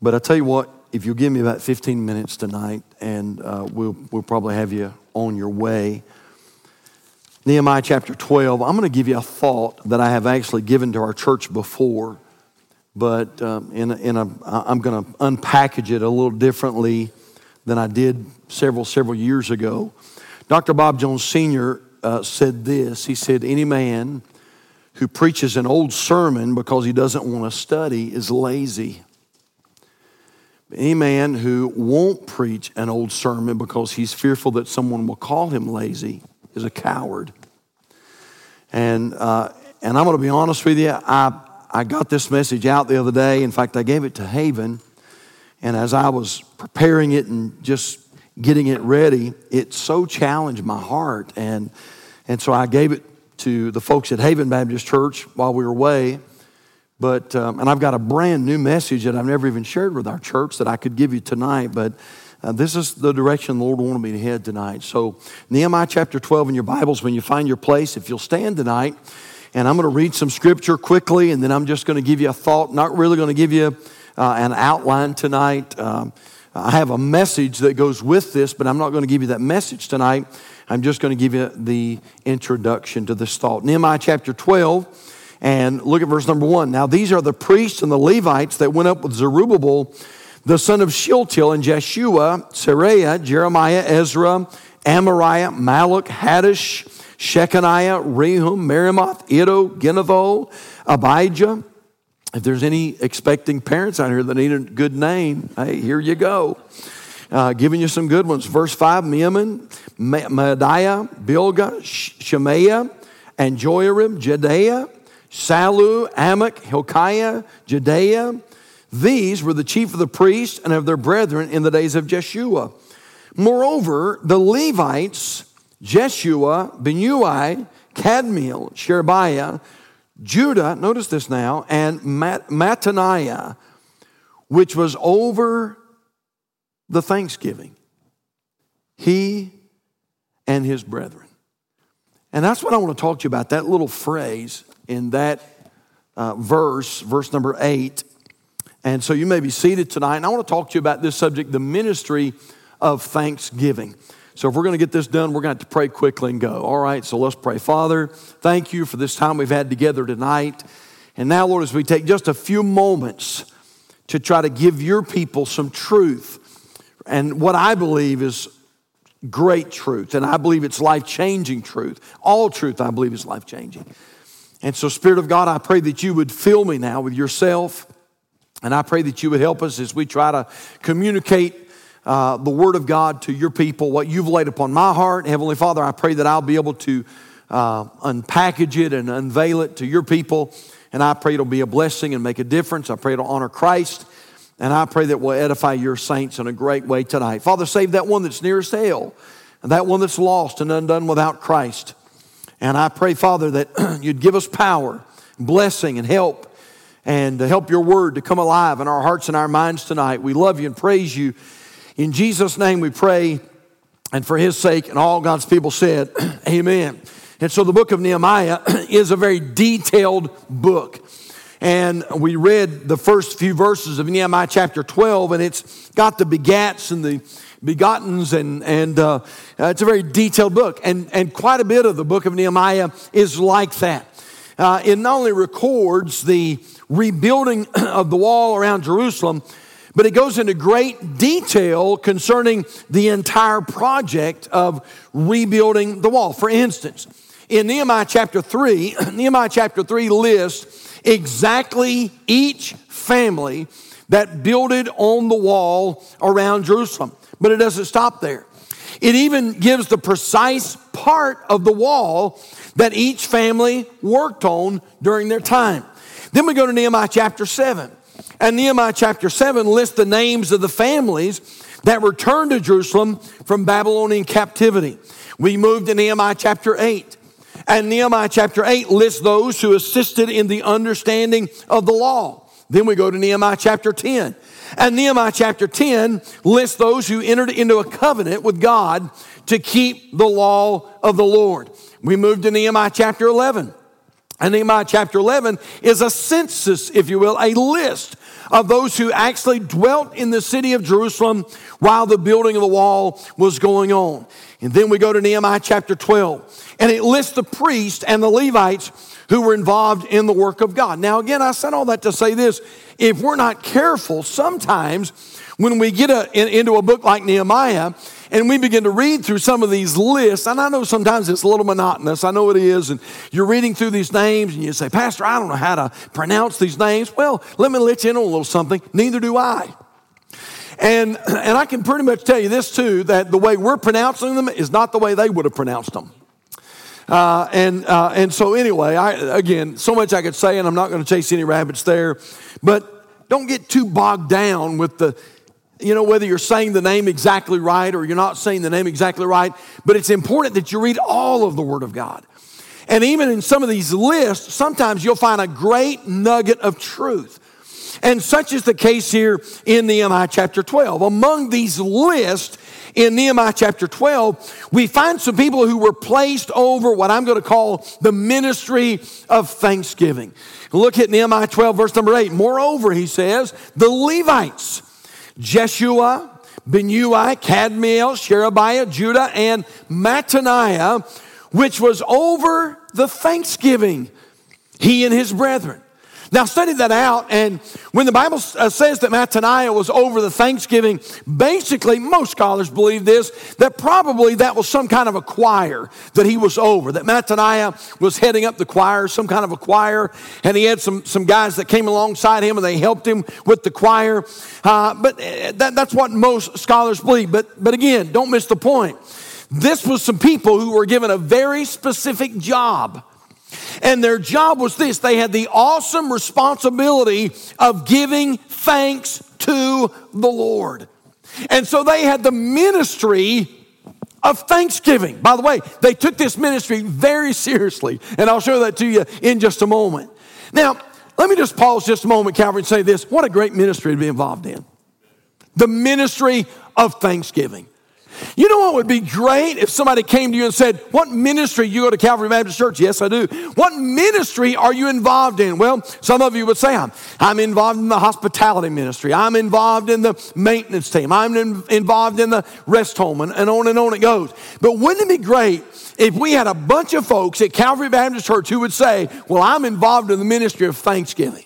But I tell you what, if you'll give me about 15 minutes tonight, and uh, we'll, we'll probably have you on your way. Nehemiah chapter 12, I'm going to give you a thought that I have actually given to our church before, but um, in a, in a, I'm going to unpackage it a little differently than I did several, several years ago. Dr. Bob Jones Sr. Uh, said this He said, Any man who preaches an old sermon because he doesn't want to study is lazy. Any man who won't preach an old sermon because he's fearful that someone will call him lazy is a coward. And, uh, and I'm going to be honest with you, I, I got this message out the other day. In fact, I gave it to Haven. And as I was preparing it and just getting it ready, it so challenged my heart. And, and so I gave it to the folks at Haven Baptist Church while we were away. But, um, and I've got a brand new message that I've never even shared with our church that I could give you tonight. But uh, this is the direction the Lord wanted me to head tonight. So, Nehemiah chapter 12 in your Bibles, when you find your place, if you'll stand tonight, and I'm going to read some scripture quickly, and then I'm just going to give you a thought, not really going to give you uh, an outline tonight. Um, I have a message that goes with this, but I'm not going to give you that message tonight. I'm just going to give you the introduction to this thought. Nehemiah chapter 12. And look at verse number one. Now, these are the priests and the Levites that went up with Zerubbabel, the son of Shealtiel, and Jeshua, Seraiah, Jeremiah, Ezra, Amariah, Malluch, Hattush, Shechaniah, Rehum, Meremoth, Iddo, Ginnetho, Abijah. If there's any expecting parents out here that need a good name, hey, here you go. Uh, giving you some good ones. Verse 5 Miamin, Maadiah, Bilgah, Shemaiah, and Joiarib, Jedaiah, Sallu, Amok, Hilkiah, Jedaiah. These were the chief of the priests and of their brethren in the days of Jeshua. Moreover, the Levites, Jeshua, Binnui, Kadmiel, Sherebiah, Judah, notice this now, and Mat- Mattaniah, which was over the thanksgiving. He and his brethren. And that's what I want to talk to you about, that little phrase in that uh, verse, verse number eight. And so you may be seated tonight, and I want to talk to you about this subject the ministry of thanksgiving. So if we're going to get this done, we're going to have to pray quickly and go. All right, so let's pray. Father, thank you for this time we've had together tonight. And now, Lord, as we take just a few moments to try to give your people some truth and what I believe is great truth, and I believe it's life changing truth. All truth, I believe, is life changing. And so, Spirit of God, I pray that you would fill me now with yourself. And I pray that you would help us as we try to communicate uh, the Word of God to your people, what you've laid upon my heart. Heavenly Father, I pray that I'll be able to uh, unpackage it and unveil it to your people. And I pray it'll be a blessing and make a difference. I pray it'll honor Christ. And I pray that we'll edify your saints in a great way tonight. Father, save that one that's nearest hell, and that one that's lost and undone without Christ. And I pray, Father, that you'd give us power, blessing, and help, and to help your word to come alive in our hearts and our minds tonight. We love you and praise you. In Jesus' name we pray, and for his sake, and all God's people said, Amen. And so the book of Nehemiah is a very detailed book. And we read the first few verses of Nehemiah chapter 12, and it's got the begats and the begottens, and, and uh, uh, it's a very detailed book. And, and quite a bit of the book of Nehemiah is like that. Uh, it not only records the rebuilding of the wall around Jerusalem, but it goes into great detail concerning the entire project of rebuilding the wall. For instance, in Nehemiah chapter 3, Nehemiah chapter 3 lists exactly each family that builded on the wall around Jerusalem. But it doesn't stop there. It even gives the precise part of the wall that each family worked on during their time. Then we go to Nehemiah chapter 7. And Nehemiah chapter 7 lists the names of the families that returned to Jerusalem from Babylonian captivity. We move to Nehemiah chapter 8. And Nehemiah chapter 8 lists those who assisted in the understanding of the law. Then we go to Nehemiah chapter 10. And Nehemiah chapter 10 lists those who entered into a covenant with God to keep the law of the Lord. We move to Nehemiah chapter 11. And Nehemiah chapter 11 is a census, if you will, a list of those who actually dwelt in the city of Jerusalem while the building of the wall was going on. And then we go to Nehemiah chapter 12, and it lists the priests and the Levites who were involved in the work of God. Now, again, I said all that to say this if we're not careful, sometimes when we get a, in, into a book like Nehemiah, and we begin to read through some of these lists, and I know sometimes it's a little monotonous. I know it is. And you're reading through these names and you say, Pastor, I don't know how to pronounce these names. Well, let me let you in on a little something. Neither do I. And, and I can pretty much tell you this too that the way we're pronouncing them is not the way they would have pronounced them. Uh, and, uh, and so, anyway, I, again, so much I could say, and I'm not going to chase any rabbits there. But don't get too bogged down with the you know, whether you're saying the name exactly right or you're not saying the name exactly right, but it's important that you read all of the Word of God. And even in some of these lists, sometimes you'll find a great nugget of truth. And such is the case here in Nehemiah chapter 12. Among these lists in Nehemiah chapter 12, we find some people who were placed over what I'm going to call the ministry of thanksgiving. Look at Nehemiah 12, verse number 8. Moreover, he says, the Levites Jeshua, Binnui, Kadmiel, Sherebiah, Judah, and Mattaniah, which was over the thanksgiving, he and his brethren. Now, study that out, and when the Bible uh, says that Mattaniah was over the Thanksgiving, basically, most scholars believe this, that probably that was some kind of a choir that he was over, that Mattaniah was heading up the choir, some kind of a choir, and he had some, some guys that came alongside him and they helped him with the choir. Uh, but uh, that, that's what most scholars believe. But, but again, don't miss the point. This was some people who were given a very specific job. And their job was this they had the awesome responsibility of giving thanks to the Lord. And so they had the ministry of thanksgiving. By the way, they took this ministry very seriously, and I'll show that to you in just a moment. Now, let me just pause just a moment, Calvary, and say this what a great ministry to be involved in. The ministry of thanksgiving. You know what would be great if somebody came to you and said, What ministry? You go to Calvary Baptist Church? Yes, I do. What ministry are you involved in? Well, some of you would say, I'm, I'm involved in the hospitality ministry. I'm involved in the maintenance team. I'm in, involved in the rest home, and, and on and on it goes. But wouldn't it be great if we had a bunch of folks at Calvary Baptist Church who would say, Well, I'm involved in the ministry of thanksgiving?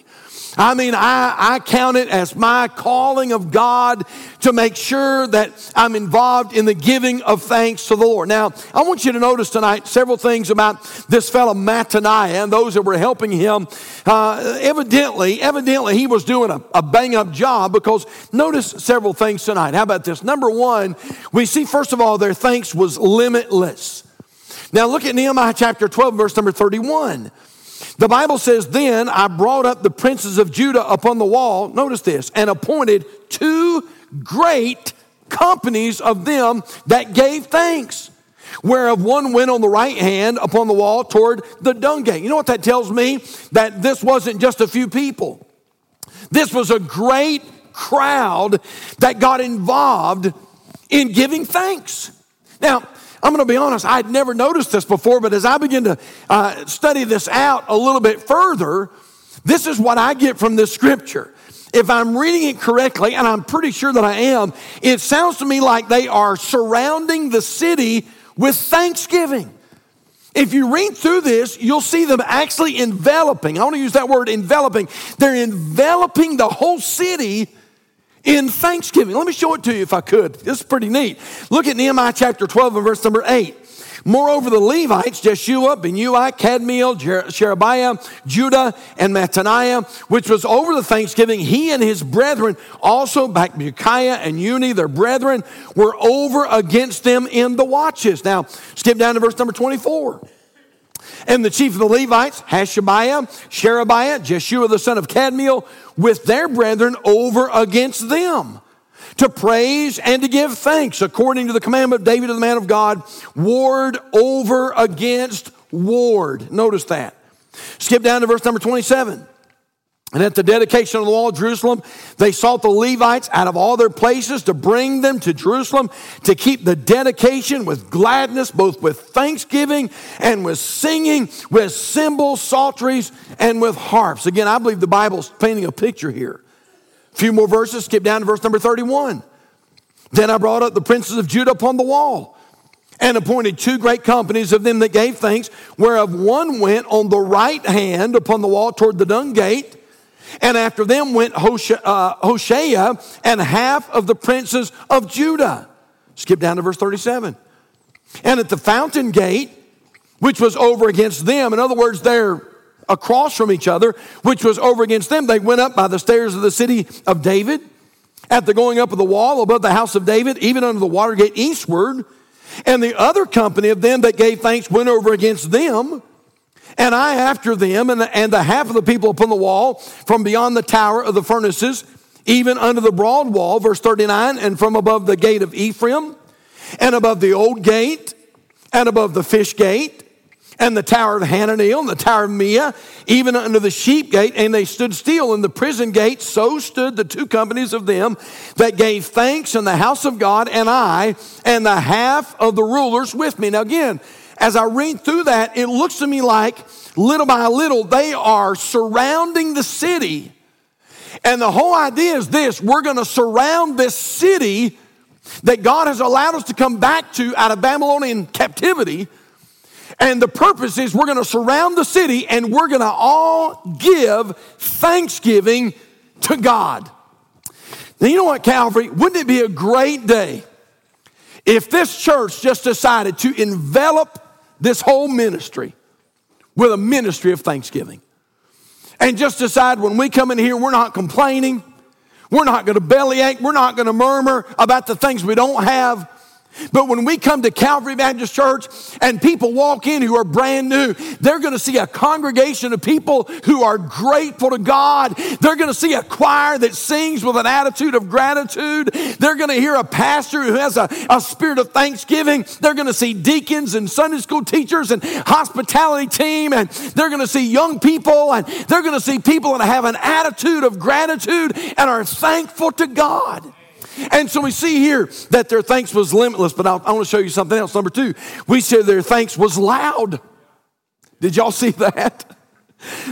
I mean, I, I count it as my calling of God to make sure that I'm involved in the giving of thanks to the Lord. Now, I want you to notice tonight several things about this fellow Mattaniah and those that were helping him. Uh, evidently, evidently, he was doing a, a bang up job because notice several things tonight. How about this? Number one, we see, first of all, their thanks was limitless. Now, look at Nehemiah chapter 12, verse number 31. The Bible says, Then I brought up the princes of Judah upon the wall, notice this, and appointed two great companies of them that gave thanks, whereof one went on the right hand upon the wall toward the dung gate. You know what that tells me? That this wasn't just a few people, this was a great crowd that got involved in giving thanks. Now, I'm going to be honest, I'd never noticed this before, but as I begin to uh, study this out a little bit further, this is what I get from this scripture. If I'm reading it correctly, and I'm pretty sure that I am, it sounds to me like they are surrounding the city with thanksgiving. If you read through this, you'll see them actually enveloping. I want to use that word enveloping. They're enveloping the whole city in thanksgiving. Let me show it to you if I could. This is pretty neat. Look at Nehemiah chapter 12 and verse number 8. Moreover, the Levites, Jeshua, Binnui, Kadmiel, Sherebiah, Judah, and Mattaniah, which was over the thanksgiving, he and his brethren, also Bakbukiah and Unni, their brethren, were over against them in the watches. Now, skip down to verse number 24. And the chief of the Levites, Hashabiah, Sherebiah, Jeshua the son of Kadmiel, with their brethren over against them to praise and to give thanks according to the commandment of David the man of God, ward over against ward. Notice that. Skip down to verse number 27. And at the dedication of the wall of Jerusalem, they sought the Levites out of all their places to bring them to Jerusalem to keep the dedication with gladness, both with thanksgiving and with singing, with cymbals, psalteries, and with harps. Again, I believe the Bible's painting a picture here. A few more verses, skip down to verse number 31. Then I brought up the princes of Judah upon the wall and appointed two great companies of them that gave thanks, whereof one went on the right hand upon the wall toward the dung gate and after them went uh, Hoshaiah and half of the princes of Judah. Skip down to verse 37. And at the fountain gate, which was over against them, in other words, they're across from each other, which was over against them, they went up by the stairs of the city of David, at the going up of the wall above the house of David, even under the water gate eastward. And the other company of them that gave thanks went over against them and I after them, and the, and the half of the people upon the wall from beyond the tower of the furnaces, even under the broad wall, verse 39, and from above the gate of Ephraim, and above the old gate, and above the fish gate, and the tower of Hananel, and the tower of Meah, even under the sheep gate, and they stood still in the prison gate. So stood the two companies of them that gave thanks in the house of God, and I, and the half of the rulers with me. Now, again, as I read through that, it looks to me like little by little they are surrounding the city. And the whole idea is this we're going to surround this city that God has allowed us to come back to out of Babylonian captivity. And the purpose is we're going to surround the city and we're going to all give thanksgiving to God. Now, you know what, Calvary? Wouldn't it be a great day if this church just decided to envelop this whole ministry with a ministry of thanksgiving. And just decide when we come in here, we're not complaining, we're not going to bellyache, we're not going to murmur about the things we don't have. But when we come to Calvary Baptist Church and people walk in who are brand new, they're going to see a congregation of people who are grateful to God. They're going to see a choir that sings with an attitude of gratitude. They're going to hear a pastor who has a, a spirit of thanksgiving. They're going to see deacons and Sunday school teachers and hospitality team. And they're going to see young people and they're going to see people that have an attitude of gratitude and are thankful to God. And so we see here that their thanks was limitless, but I'll, I want to show you something else. Number two, we said their thanks was loud. Did y'all see that?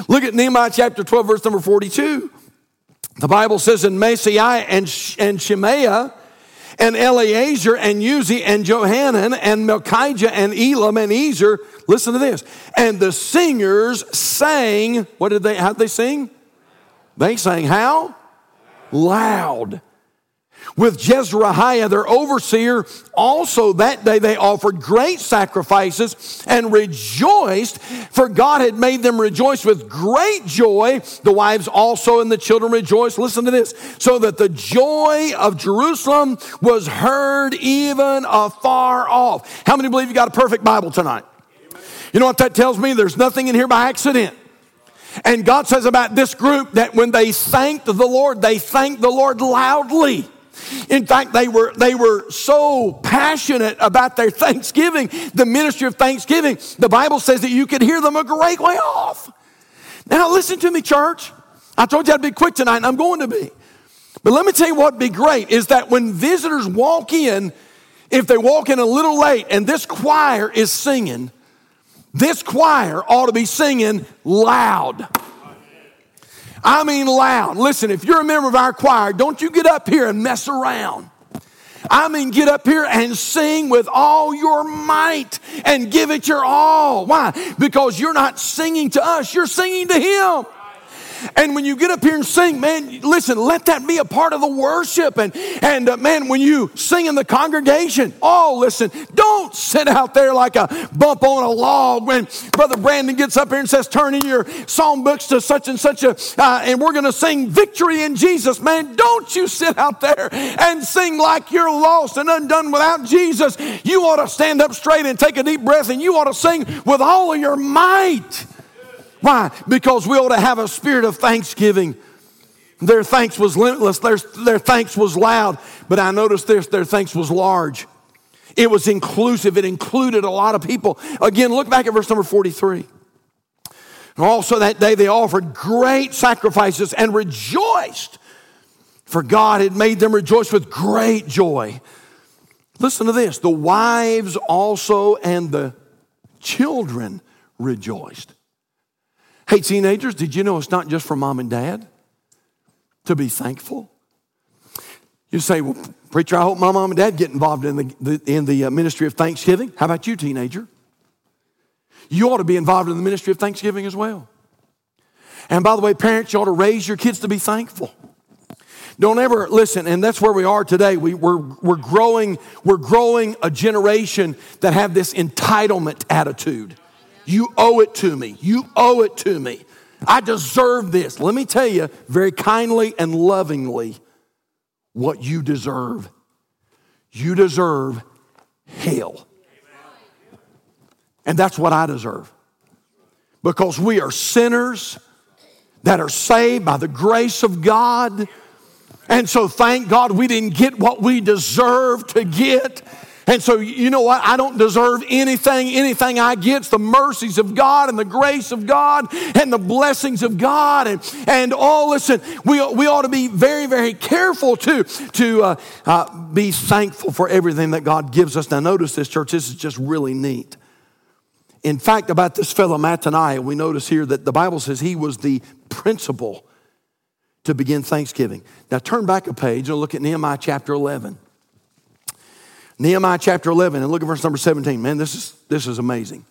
Look at Nehemiah chapter 12, verse number 42. The Bible says, in Maaseiah and, and Shemaiah and Eleazar and Uzzi and Johanan and Malchijah and Elam and Ezer, listen to this. And the singers sang, what did they, how did they sing? They sang how? Loud with Jezrahiah, their overseer. Also, that day they offered great sacrifices and rejoiced, for God had made them rejoice with great joy. The wives also and the children rejoiced. Listen to this. So that the joy of Jerusalem was heard even afar off. How many believe you got a perfect Bible tonight? You know what that tells me? There's nothing in here by accident. And God says about this group that when they thanked the Lord, they thanked the Lord loudly. In fact, they were, they were so passionate about their thanksgiving, the ministry of thanksgiving. The Bible says that you could hear them a great way off. Now, listen to me, church. I told you I'd be quick tonight, and I'm going to be. But let me tell you what'd be great is that when visitors walk in, if they walk in a little late and this choir is singing, this choir ought to be singing loud. I mean loud. Listen, if you're a member of our choir, don't you get up here and mess around. I mean, get up here and sing with all your might and give it your all. Why? Because you're not singing to us, you're singing to Him. And when you get up here and sing, man, listen, let that be a part of the worship. And, and uh, man, when you sing in the congregation, oh, listen, don't sit out there like a bump on a log when Brother Brandon gets up here and says, turn in your song books to such and such a, uh, and we're going to sing victory in Jesus. Man, don't you sit out there and sing like you're lost and undone without Jesus. You ought to stand up straight and take a deep breath and you ought to sing with all of your might. Why? Because we ought to have a spirit of thanksgiving. Their thanks was limitless, their, their thanks was loud, but I noticed this their thanks was large. It was inclusive, it included a lot of people. Again, look back at verse number 43. And also that day they offered great sacrifices and rejoiced, for God had made them rejoice with great joy. Listen to this the wives also and the children rejoiced. Hey, teenagers, did you know it's not just for mom and dad to be thankful? You say, well, preacher, I hope my mom and dad get involved in the, the in the uh, ministry of Thanksgiving. How about you, teenager? You ought to be involved in the ministry of Thanksgiving as well. And by the way, parents, you ought to raise your kids to be thankful. Don't ever listen, and that's where we are today. We, we're, we're, growing, we're growing a generation that have this entitlement attitude. You owe it to me. You owe it to me. I deserve this. Let me tell you very kindly and lovingly what you deserve. You deserve hell. And that's what I deserve. Because we are sinners that are saved by the grace of God and so thank God we didn't get what we deserve to get. And so, you know what? I don't deserve anything. Anything I get is the mercies of God and the grace of God and the blessings of God. And, and oh, listen, we, we ought to be very, very careful to, to uh, uh, be thankful for everything that God gives us. Now, notice this, church, this is just really neat. In fact, about this fellow Mattaniah, we notice here that the Bible says he was the principal to begin Thanksgiving. Now turn back a page and look at Nehemiah chapter 11. Nehemiah chapter 11 and look at verse number 17. Man, this is, this is amazing.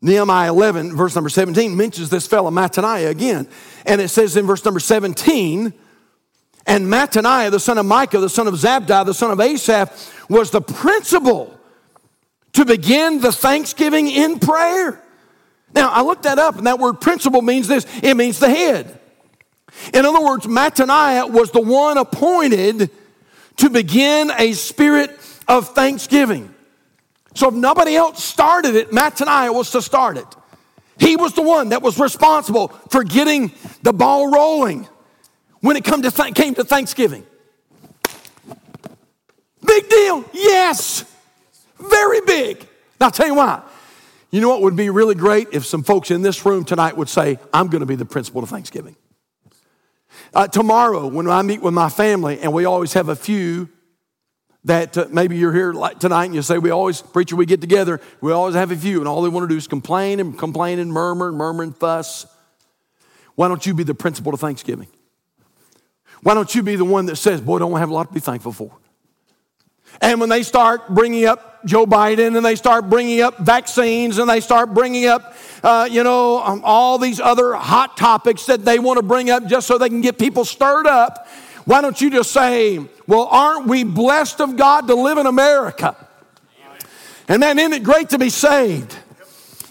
Nehemiah 11, verse number 17, mentions this fellow Mattaniah again. And it says in verse number 17, and Mattaniah, the son of Micah, the son of Zabdi, the son of Asaph, was the principal to begin the thanksgiving in prayer. Now, I looked that up, and that word principal means this it means the head. In other words, Mattaniah was the one appointed to begin a spirit of thanksgiving. So if nobody else started it, Mattaniah was to start it. He was the one that was responsible for getting the ball rolling when it come to th- came to Thanksgiving. Big deal, yes, very big. Now, I'll tell you why. You know what would be really great if some folks in this room tonight would say, I'm going to be the principal of Thanksgiving. Uh, tomorrow, when I meet with my family, and we always have a few that uh, maybe you're here tonight and you say, We always, preacher, we get together, we always have a few, and all they want to do is complain and complain and murmur and murmur and fuss. Why don't you be the principal of Thanksgiving? Why don't you be the one that says, Boy, don't we have a lot to be thankful for? And when they start bringing up Joe Biden and they start bringing up vaccines and they start bringing up, uh, you know, um, all these other hot topics that they want to bring up just so they can get people stirred up, why don't you just say, well, aren't we blessed of God to live in America? And man, isn't it great to be saved?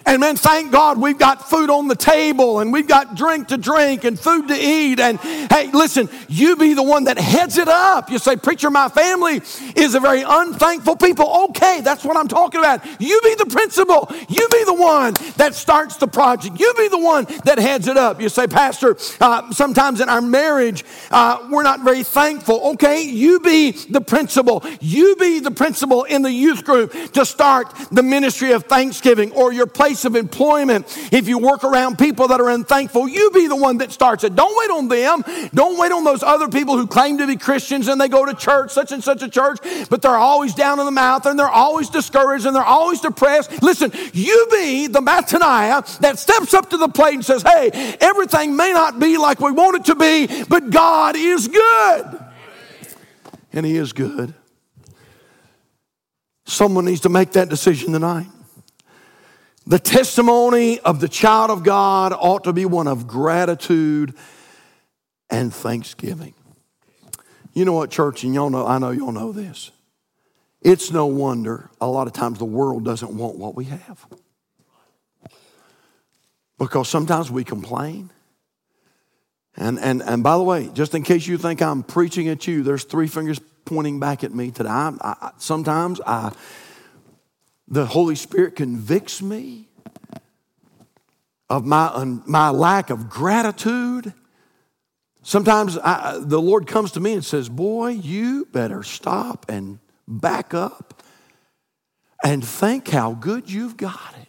And man, thank God we've got food on the table and we've got drink to drink and food to eat. And hey, listen, you be the one that heads it up. You say, Preacher, my family is a very unthankful people. Okay, that's what I'm talking about. You be the principal. You be the one that starts the project. You be the one that heads it up. You say, Pastor, uh, sometimes in our marriage, uh, we're not very thankful. Okay, you be the principal. You be the principal in the youth group to start the ministry of thanksgiving or your place place of employment, if you work around people that are unthankful, you be the one that starts it. Don't wait on them. Don't wait on those other people who claim to be Christians and they go to church, such and such a church, but they're always down in the mouth and they're always discouraged and they're always depressed. Listen, you be the Mattaniah that steps up to the plate and says, Hey, everything may not be like we want it to be, but God is good. And He is good. Someone needs to make that decision tonight. The testimony of the child of God ought to be one of gratitude and thanksgiving. You know what, church, and y'all know, I know y'all know this. It's no wonder a lot of times the world doesn't want what we have. Because sometimes we complain. And, and, and by the way, just in case you think I'm preaching at you, there's three fingers pointing back at me today. I, I, sometimes I the Holy Spirit convicts me of my, my lack of gratitude. Sometimes I, the Lord comes to me and says, Boy, you better stop and back up and think how good you've got it.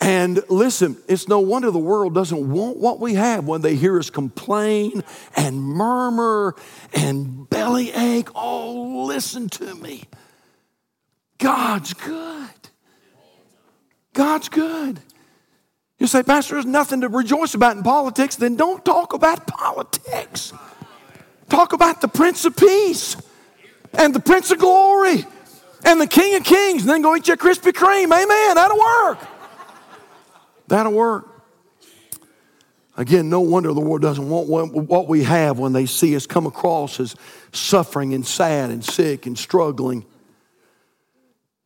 And listen, it's no wonder the world doesn't want what we have when they hear us complain and murmur and bellyache. Oh, listen to me. God's good. God's good. You say, Pastor, there's nothing to rejoice about in politics. Then don't talk about politics. Talk about the Prince of Peace and the Prince of Glory and the King of Kings. And then go eat your Krispy Kreme. Amen. That'll work. That'll work. Again, no wonder the world doesn't want what we have when they see us come across as suffering and sad and sick and struggling.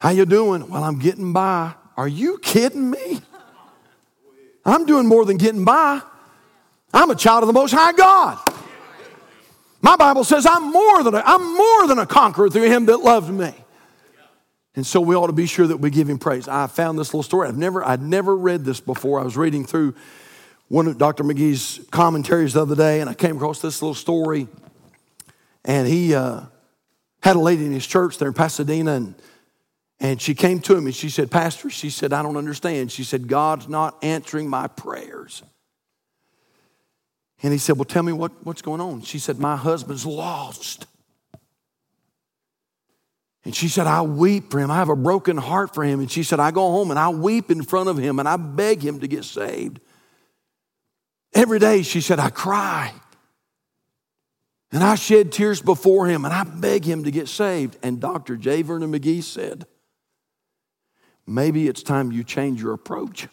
How you doing? Well, I'm getting by. Are you kidding me? I'm doing more than getting by. I'm a child of the Most High God. My Bible says I'm more than a, I'm more than a conqueror through Him that loved me. And so we ought to be sure that we give Him praise. I found this little story. I've never I'd never read this before. I was reading through one of Dr. McGee's commentaries the other day, and I came across this little story. And he uh, had a lady in his church there in Pasadena, and and she came to him and she said, Pastor, she said, I don't understand. She said, God's not answering my prayers. And he said, Well, tell me what, what's going on. She said, My husband's lost. And she said, I weep for him. I have a broken heart for him. And she said, I go home and I weep in front of him and I beg him to get saved. Every day, she said, I cry. And I shed tears before him and I beg him to get saved. And Dr. J. Vernon McGee said, Maybe it's time you change your approach.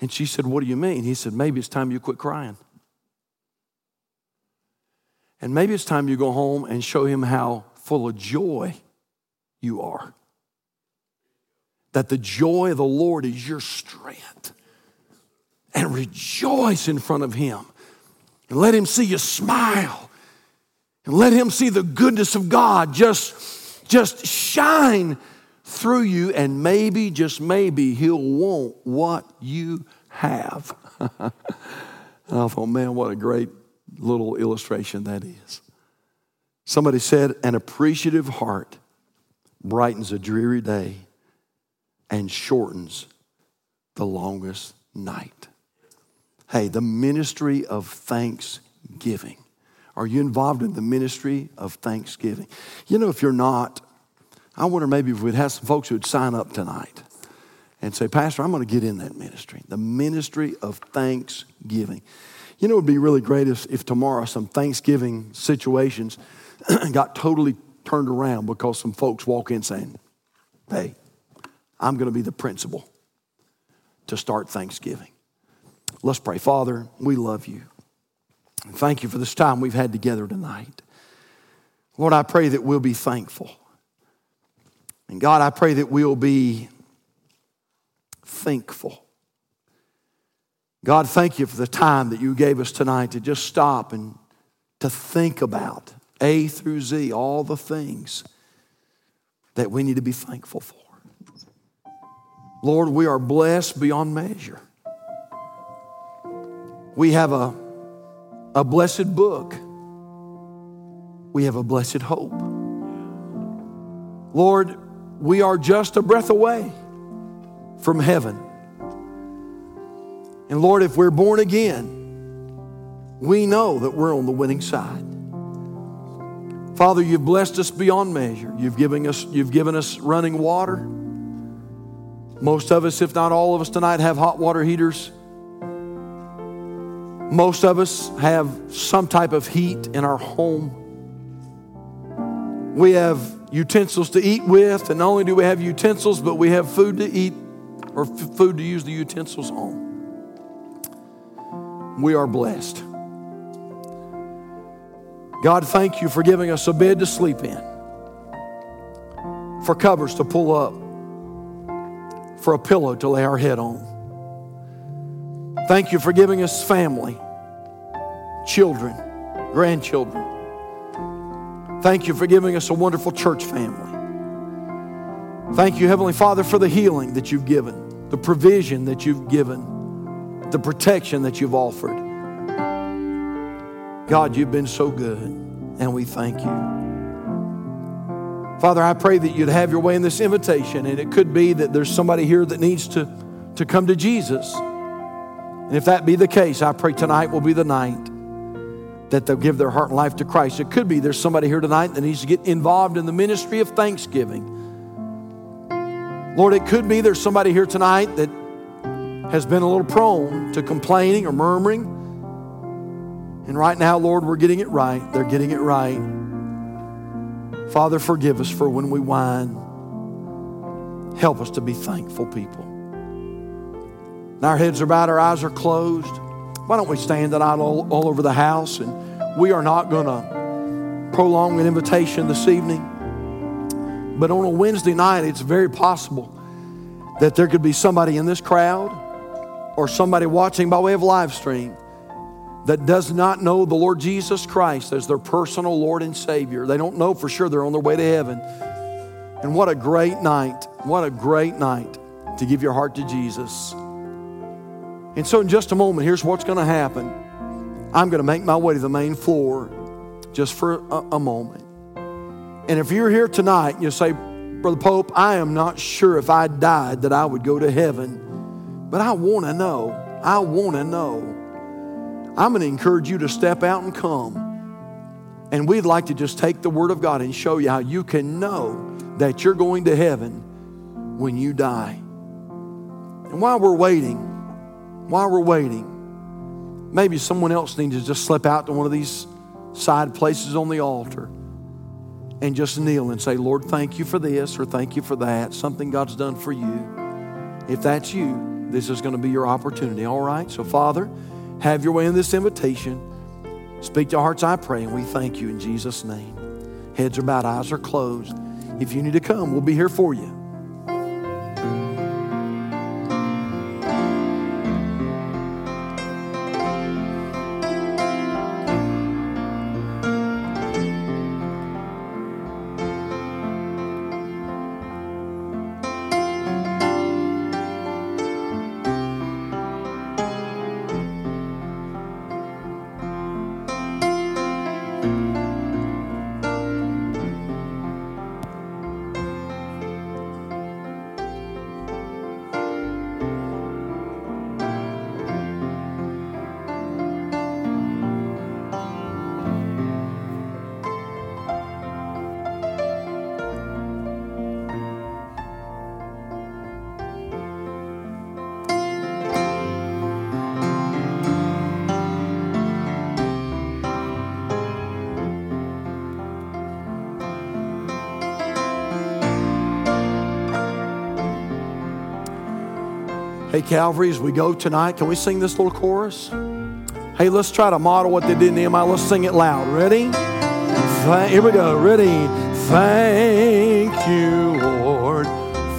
And she said, What do you mean? He said, Maybe it's time you quit crying. And maybe it's time you go home and show him how full of joy you are. That the joy of the Lord is your strength. And rejoice in front of him. And let him see you smile. And let him see the goodness of God just, just shine through you. And maybe, just maybe, he'll want what you have. and I thought, man, what a great little illustration that is. Somebody said, an appreciative heart brightens a dreary day and shortens the longest night. Hey, the ministry of thanksgiving. Are you involved in the ministry of thanksgiving? You know, if you're not, I wonder maybe if we'd have some folks who would sign up tonight and say, Pastor, I'm going to get in that ministry, the ministry of thanksgiving. You know, it would be really great if, if tomorrow some Thanksgiving situations got totally turned around because some folks walk in saying, Hey, I'm going to be the principal to start Thanksgiving. Let's pray. Father, we love you. Thank you for this time we've had together tonight. Lord, I pray that we'll be thankful. And God, I pray that we'll be thankful. God, thank you for the time that you gave us tonight to just stop and to think about A through Z, all the things that we need to be thankful for. Lord, we are blessed beyond measure. We have a, a blessed book. We have a blessed hope. Lord, we are just a breath away from heaven. And Lord, if we're born again, we know that we're on the winning side. Father, you've blessed us beyond measure. You've given us, you've given us running water. Most of us, if not all of us tonight, have hot water heaters. Most of us have some type of heat in our home. We have utensils to eat with, and not only do we have utensils, but we have food to eat or f- food to use the utensils on. We are blessed. God, thank you for giving us a bed to sleep in, for covers to pull up, for a pillow to lay our head on. Thank you for giving us family, children, grandchildren. Thank you for giving us a wonderful church family. Thank you, Heavenly Father, for the healing that you've given, the provision that you've given, the protection that you've offered. God, you've been so good, and we thank you. Father, I pray that you'd have your way in this invitation, and it could be that there's somebody here that needs to, to come to Jesus. And if that be the case, I pray tonight will be the night that they'll give their heart and life to Christ. It could be there's somebody here tonight that needs to get involved in the ministry of thanksgiving. Lord, it could be there's somebody here tonight that has been a little prone to complaining or murmuring. And right now, Lord, we're getting it right. They're getting it right. Father, forgive us for when we whine. Help us to be thankful people. And our heads are bowed, our eyes are closed. Why don't we stand tonight all, all over the house? And we are not going to prolong an invitation this evening. But on a Wednesday night, it's very possible that there could be somebody in this crowd or somebody watching by way of live stream that does not know the Lord Jesus Christ as their personal Lord and Savior. They don't know for sure they're on their way to heaven. And what a great night. What a great night to give your heart to Jesus. And so, in just a moment, here's what's going to happen I'm going to make my way to the main floor just for a, a moment. And if you're here tonight you say, Brother Pope, I am not sure if I died that I would go to heaven, but I want to know. I want to know. I'm going to encourage you to step out and come. And we'd like to just take the Word of God and show you how you can know that you're going to heaven when you die. And while we're waiting, while we're waiting, maybe someone else needs to just slip out to one of these side places on the altar and just kneel and say, Lord, thank you for this or thank you for that, something God's done for you. If that's you, this is going to be your opportunity, all right? So, Father, have your way in this invitation. Speak to hearts, I pray, and we thank you in Jesus' name. Heads are bowed, eyes are closed. If you need to come, we'll be here for you. Hey, Calvary, as we go tonight, can we sing this little chorus? Hey, let's try to model what they did in Nehemiah. Let's sing it loud. Ready? Here we go. Ready? Thank you, Lord,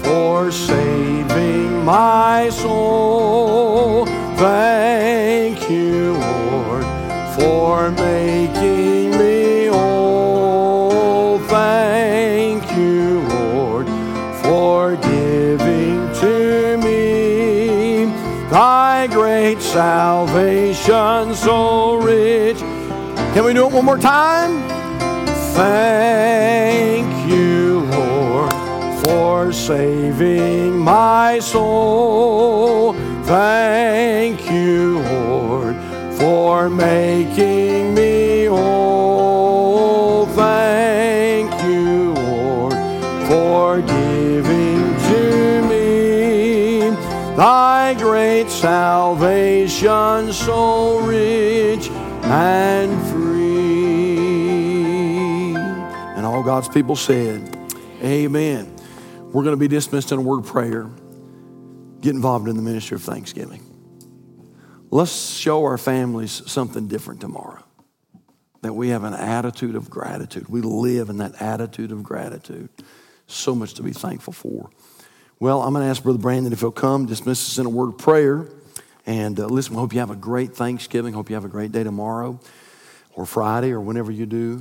for saving my soul. Thank you, Lord, for making great salvation so rich. Can we do it one more time? Thank you, Lord, for saving my soul. Thank you, Lord, for making me whole. Salvation so rich and free. And all God's people said, Amen. We're going to be dismissed in a word of prayer. Get involved in the ministry of thanksgiving. Let's show our families something different tomorrow. That we have an attitude of gratitude. We live in that attitude of gratitude. So much to be thankful for. Well, I'm going to ask Brother Brandon if he'll come, dismiss us in a word of prayer. And uh, listen, we hope you have a great Thanksgiving. Hope you have a great day tomorrow or Friday or whenever you do